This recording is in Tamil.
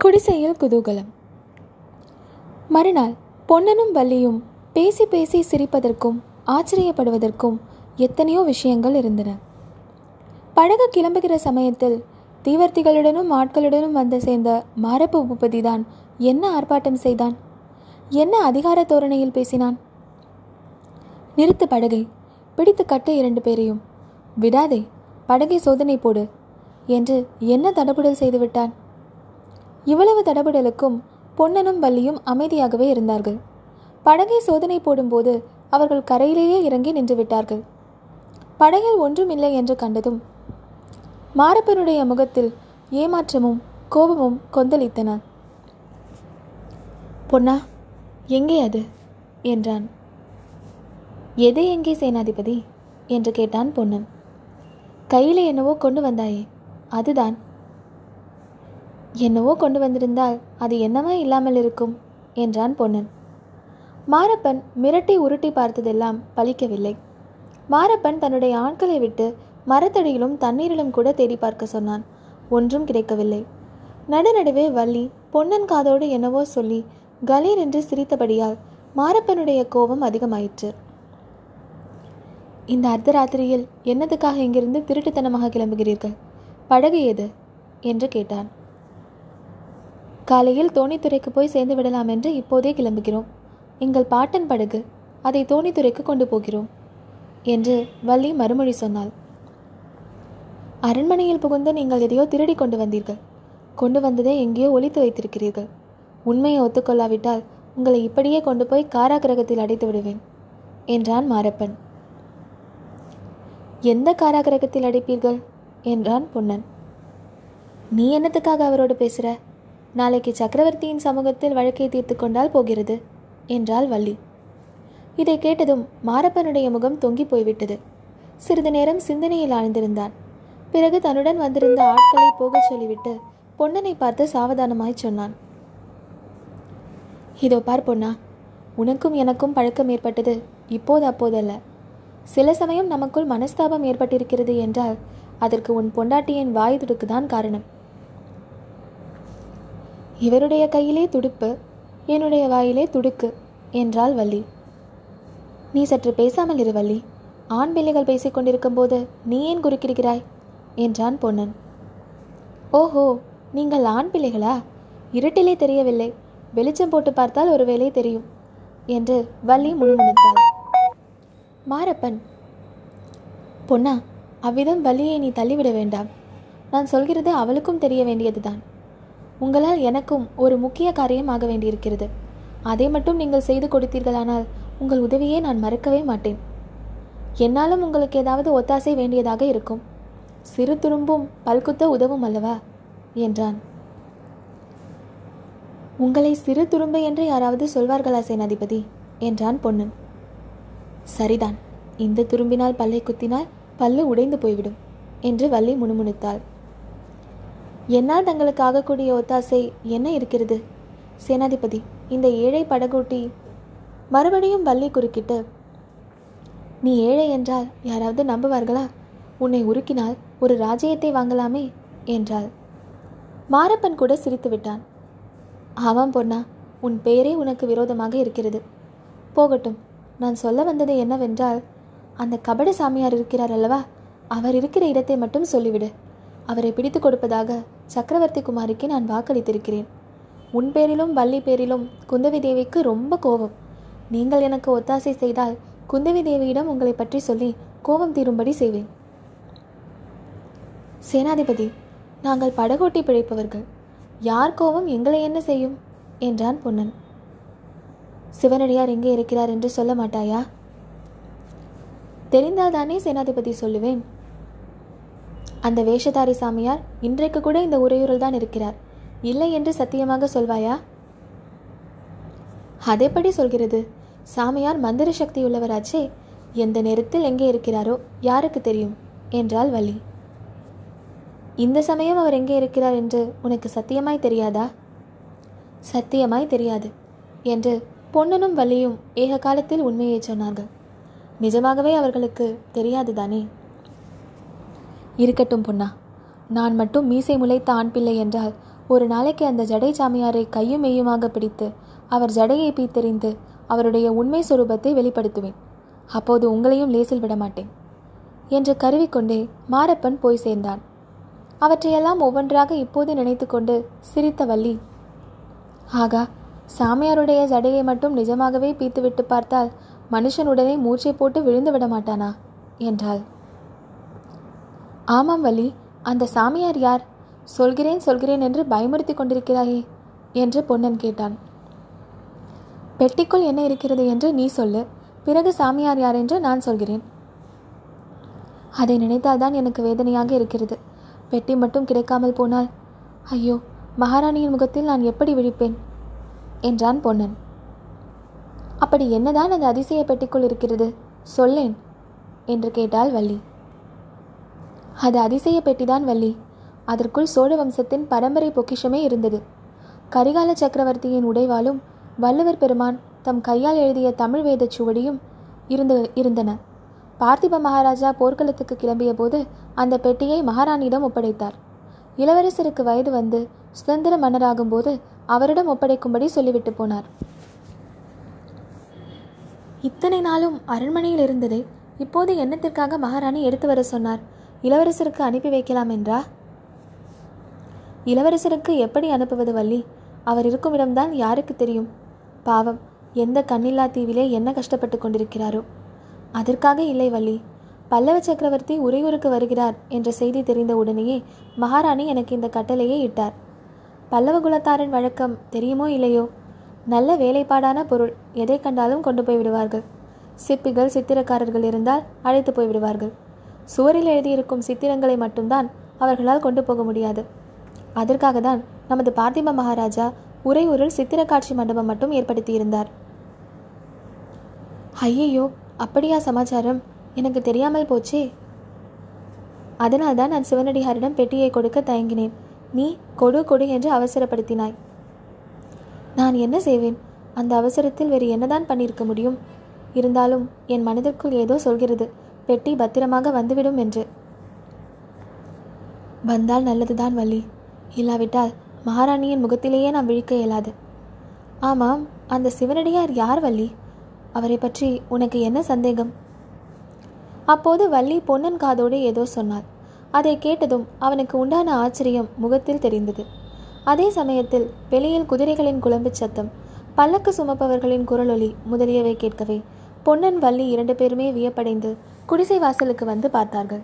குடிசையில் குதூகலம். மறுநாள் பொன்னனும் வள்ளியும் பேசி பேசி சிரிப்பதற்கும் ஆச்சரியப்படுவதற்கும் எத்தனையோ விஷயங்கள் இருந்தன. படகு கிளம்புகிற சமயத்தில் தீவர்த்திகளுடனும் ஆட்களுடனும் வந்து சேர்ந்த மாரப்பு பூபதி தான் என்ன ஆர்ப்பாட்டம் செய்தான்? என்ன அதிகார தோரணையில் பேசினான்? நிறுத்து படகை பிடித்து கட்டு இரண்டு பேரையும். விடாதே படகை சோதனை போடு என்று என்ன தடபுடல் செய்துவிட்டான் இவ்வளவு தடபுடலுக்கும் பொன்னனும் வள்ளியும் அமைதியாகவே இருந்தார்கள். படகை சோதனை போடும்போது அவர்கள் கரையிலேயே இறங்கி நின்று விட்டார்கள் படகில் ஒன்றுமில்லை என்று கண்டதும் மாரப்பனுடைய முகத்தில் ஏமாற்றமும் கோபமும் கொந்தளித்தன. பொன்னா எங்கே அது? என்றான். எது எங்கே சேனாதிபதி? என்று கேட்டான் பொன்னன். கையில் என்னவோ கொண்டு வந்தாயே அதுதான். என்னவோ கொண்டு வந்திருந்தால் அது என்னவா இல்லாமல் இருக்கும்? என்றான் பொன்னன். மாரப்பன் மிரட்டி உருட்டி பார்த்ததெல்லாம் பலிக்கவில்லை. மாரப்பன் தன்னுடைய ஆட்களை விட்டு மரத்தடியிலும் தண்ணீரிலும் கூட தேடி பார்க்க சொன்னான். ஒன்றும் கிடைக்கவில்லை. நடுநடுவே வள்ளி பொன்னன் காதோடு என்னவோ சொல்லி கலீர் என்று சிரித்தபடியால் மாரப்பனுடைய கோபம் அதிகமாயிற்று. இந்த அர்த்தராத்திரியில் என்னதுக்காக இங்கிருந்து திருட்டுத்தனமாக கிளம்புகிறீர்கள்? படகு ஏது? என்று கேட்டான். காலையில் தோணித்துறைக்கு போய் சேர்ந்து விடலாம் என்று இப்போதே கிளம்புகிறோம். எங்கள் பாட்டன் படகு அதை தோணித்துறைக்கு கொண்டு போகிறோம் என்று வள்ளி மறுமொழி சொன்னாள். அரண்மனையில் புகுந்து நீங்கள் எதையோ திருடி கொண்டு வந்தீர்கள். கொண்டு வந்ததை எங்கேயோ ஒழித்து வைத்திருக்கிறீர்கள். உண்மையை ஒத்துக்கொள்ளாவிட்டால் உங்களை இப்படியே கொண்டு போய் காராகிரகத்தில் அடைத்து விடுவேன் என்றான் மாரப்பன். எந்த காராகிரகத்தில் அடைப்பீர்கள்? என்றான் பொன்னன். நீ என்னத்துக்காக அவரோடு பேசுற? நாளைக்கு சக்கரவர்த்தியின் சமூகத்தில் வழக்கை தீர்த்து கொண்டால் போகிறது என்றாள் வள்ளி. இதை கேட்டதும் மாரப்பனுடைய முகம் தொங்கி போய்விட்டது. சிறிது நேரம் சிந்தனையில் ஆழ்ந்திருந்தான். பிறகு தன்னுடன் வந்திருந்த ஆட்களை போகச் சொல்லிவிட்டு பொன்னனை பார்த்து சாவதானமாய் சொன்னான். இதோ பார் பொன்னா உனக்கும் எனக்கும் பழக்கம் ஏற்பட்டது இப்போது அப்போதல்ல. சில சமயம் நமக்குள் மனஸ்தாபம் ஏற்பட்டிருக்கிறது என்றால் அதற்கு உன் பொண்டாட்டியின் வாய் துடுக்குதான் காரணம். இவருடைய கையிலே துடுப்பு என்னுடைய வாயிலே துடுக்கு என்றாள் வள்ளி. நீ சற்று பேசாமல் இரு வள்ளி. ஆண் பிள்ளைகள் பேசிக் கொண்டிருக்கும் போது நீ ஏன் குறுக்கிடுகிறாய்? என்றான் பொன்னன். ஓஹோ நீங்கள் ஆண் பிள்ளைகளா? இருட்டிலே தெரியவில்லை. வெளிச்சம் போட்டு பார்த்தால் ஒருவேளை தெரியும் என்று வள்ளி முணுமுணுத்தாள். மாரப்பன். பொன்னா அவ்விதம் வள்ளியை நீ தள்ளிவிட வேண்டாம். நான் சொல்கிறது அவளுக்கும் தெரிய வேண்டியதுதான். உங்களால் எனக்கும் ஒரு முக்கிய காரியம் ஆக வேண்டியிருக்கிறது. அதை மட்டும் நீங்கள் செய்து கொடுத்தீர்களானால் உங்கள் உதவியை நான் மறக்கவே மாட்டேன். என்னாலும் உங்களுக்கு ஏதாவது ஒத்தாசை வேண்டியதாக இருக்கும். சிறு துரும்பும் பல்குத்த உதவும் அல்லவா? என்றான். உங்களை சிறு துரும்பு என்று யாராவது சொல்வார்களா சேனாதிபதி? என்றான் பொன்னன் சரிதான். இந்த துரும்பினால் பல்லை குத்தினால் பல்லு உடைந்து போய்விடும் என்று வள்ளி முணுமுணுத்தாள். என்னால் தங்களுக்கு ஆகக்கூடிய ஒத்தாசை என்ன இருக்கிறது? சேனாதிபதி இந்த ஏழை படகோட்டி மறுபடியும் வள்ளி குறுக்கிட்டு நீ ஏழை என்றால் யாராவது நம்புவார்களா? உன்னை உருக்கினால் ஒரு ராஜ்யத்தை வாங்கலாமே? என்றாள். மாரப்பன் கூட சிரித்து விட்டான். ஆமாம் பொன்னா உன் பெயரே உனக்கு விரோதமாக இருக்கிறது. போகட்டும் நான் சொல்ல வந்தது என்னவென்றால் அந்த கபட சாமியார் இருக்கிறார் அல்லவா? அவர் இருக்கிற இடத்தை மட்டும் சொல்லிவிடு. அவரை பிடித்து கொடுப்பதாக சக்கரவர்த்தி குமாரிக்கு நான் வாக்களித்திருக்கிறேன். உன் பேரிலும் வள்ளி பேரிலும் குந்தவி தேவிக்கு ரொம்ப கோபம். நீங்கள் எனக்கு ஒத்தாசை செய்தால் குந்தவி தேவியிடம் உங்களை பற்றி சொல்லி கோபம் தீரும்படி செய்வேன். சேனாதிபதி நாங்கள் படகோட்டி பிழைப்பவர்கள். யார் கோபம் எங்களை என்ன செய்யும்? என்றான் பொன்னன். சிவனடியார் எங்கே இருக்கிறார் என்று சொல்ல மாட்டாயா? தெரிந்தால் தானே சேனாதிபதி சொல்லுவேன். அந்த வேஷதாரி சாமியார் இன்றைக்கு கூட இந்த உரையூரில் தான் இருக்கிறார். இல்லை என்று சத்தியமாக சொல்வாயா? அதேபடி சொல்கிறது? சாமியார் மந்திர சக்தி உள்ளவராச்சே. எந்த நேரத்தில் எங்கே இருக்கிறாரோ யாருக்கு தெரியும்? என்றாள் வள்ளி. இந்த சமயம் அவர் எங்கே இருக்கிறார் என்று உனக்கு சத்தியமாய் தெரியாதா? சத்தியமாய் தெரியாது என்று பொன்னனும் வள்ளியும் ஏக காலத்தில் உண்மையை சொன்னார்கள். நிஜமாகவே அவர்களுக்கு தெரியாது தானே இருக்கட்டும் பொன்னா. நான் மட்டும் மீசை முளைத்த ஆண் பிள்ளை என்றால் ஒரு நாளைக்கு அந்த ஜடை சாமியாரை கையும் மெய்யுமாக பிடித்து அவர் ஜடையை பீத்தெறிந்து அவருடைய உண்மை சுரூபத்தை வெளிப்படுத்துவேன். அப்போது உங்களையும் லேசில் விட மாட்டேன். என்று கருவிக்கொண்டே மாரப்பன் போய் சேர்ந்தான். அவற்றையெல்லாம் ஒவ்வொன்றாக இப்போது நினைத்து கொண்டு சிரித்த வள்ளி ஆகா சாமியாருடைய ஜடையை மட்டும் நிஜமாகவே பீத்துவிட்டு பார்த்தால் மனுஷனுடனே மூச்சை போட்டு விழுந்து விட மாட்டானா? என்றாள். ஆமாம் வள்ளி அந்த சாமியார் யார்? சொல்கிறேன் சொல்கிறேன் என்று பயமுறுத்தி கொண்டிருக்கிறாயே என்று பொன்னன் கேட்டான். பெட்டிக்குள் என்ன இருக்கிறது என்று நீ சொல்லு பிறகு சாமியார் யார் என்று நான் சொல்கிறேன். அதை நினைத்தால்தான் எனக்கு வேதனையாக இருக்கிறது. பெட்டி மட்டும் கிடைக்காமல் போனால் ஐயோ மகாராணியின் முகத்தில் நான் எப்படி விழிப்பேன்? என்றான் பொன்னன். அப்படி என்னதான் அந்த அதிசய பெட்டிக்குள் இருக்கிறது? சொல்லேன் என்று கேட்டாள் வள்ளி. அது அதிசய பெட்டிதான் வள்ளி. அதற்குள் சோழ வம்சத்தின் பரம்பரை பொக்கிஷமே இருந்தது. கரிகால சக்கரவர்த்தியின் உடைவாலும் வள்ளுவர் பெருமான் தம் கையால் எழுதிய தமிழ் வேதச் சுவடியும் இருந்து இருந்தன. பார்த்திப மகாராஜா போர்க்களத்துக்கு கிளம்பிய போது அந்த பெட்டியை மகாராணியிடம் ஒப்படைத்தார். இளவரசருக்கு வயது வந்து சுதந்திர மன்னராகும் போது அவரிடம் ஒப்படைக்கும்படி சொல்லிவிட்டு போனார். இத்தனை நாளும் அரண்மனையில் இருந்ததை இப்போது என்னத்திற்காக மகாராணி எடுத்து வர சொன்னார். இளவரசருக்கு அனுப்பி வைக்கலாம் என்றா? இளவரசருக்கு எப்படி அனுப்புவது வள்ளி? அவர் இருக்கும் இடம்தான் யாருக்கு தெரியும்? பாவம் எந்த கண்ணில்லா தீவிலே என்ன கஷ்டப்பட்டு கொண்டிருக்கிறாரோ? அதற்காக இல்லை வள்ளி. பல்லவ சக்கரவர்த்தி உறையூருக்கு வருகிறார் என்ற செய்தி தெரிந்த உடனேயே மகாராணி எனக்கு இந்த கட்டளையை இட்டார். பல்லவ குலத்தாரின் வழக்கம் தெரியுமோ இல்லையோ? நல்ல வேலைப்பாடான பொருள் எதை கண்டாலும் கொண்டு போய் விடுவார்கள். சிப்பிகள் சித்திரக்காரர்கள் இருந்தால் அழைத்து போய் விடுவார்கள். சுவரில் எழுதியிருக்கும் சித்திரங்களை மட்டும்தான் அவர்களால் கொண்டு போக முடியாது. அதற்காக தான் நமது பார்த்திப மகாராஜா உறையூரில் சித்திர காட்சி மண்டபம் மட்டும் ஏற்படுத்தியிருந்தார். ஐயையோ அப்படியா சமாச்சாரம்? எனக்கு தெரியாமல் போச்சே. அதனால்தான் நான் சிவனடியாரிடம் பெட்டியை கொடுக்க தயங்கினேன். நீ கொடு கொடு என்று அவசரப்படுத்தினாய். நான் என்ன செய்வேன்? அந்த அவசரத்தில் வேறு என்னதான் பண்ணியிருக்க முடியும்? இருந்தாலும் என் மனதிற்குள் ஏதோ சொல்கிறது. பெட்டி பத்திரமாக வந்துவிடும் என்று. வந்தால் நல்லதுதான் வள்ளி. இல்லாவிட்டால் மகாராணியின் முகத்திலேயே நாம் விழிக்க இயலாது. ஆமாம் அந்த சிவனடியார் யார் வள்ளி? அவரை பற்றி உனக்கு என்ன சந்தேகம்? அப்போது வள்ளி பொன்னன் காதோடு ஏதோ சொன்னாள். அதை கேட்டதும் அவனுக்கு உண்டான ஆச்சரியம் முகத்தில் தெரிந்தது. அதே சமயத்தில் வெளியில் குதிரைகளின் குழம்பு சத்தம் பல்லக்கு சுமப்பவர்களின் குரலொலி முதலியவை கேட்கவே பொன்னன் வள்ளி இரண்டு பேருமே வியப்படைந்து குடிசை வாசலுக்கு வந்து பார்த்தார்கள்.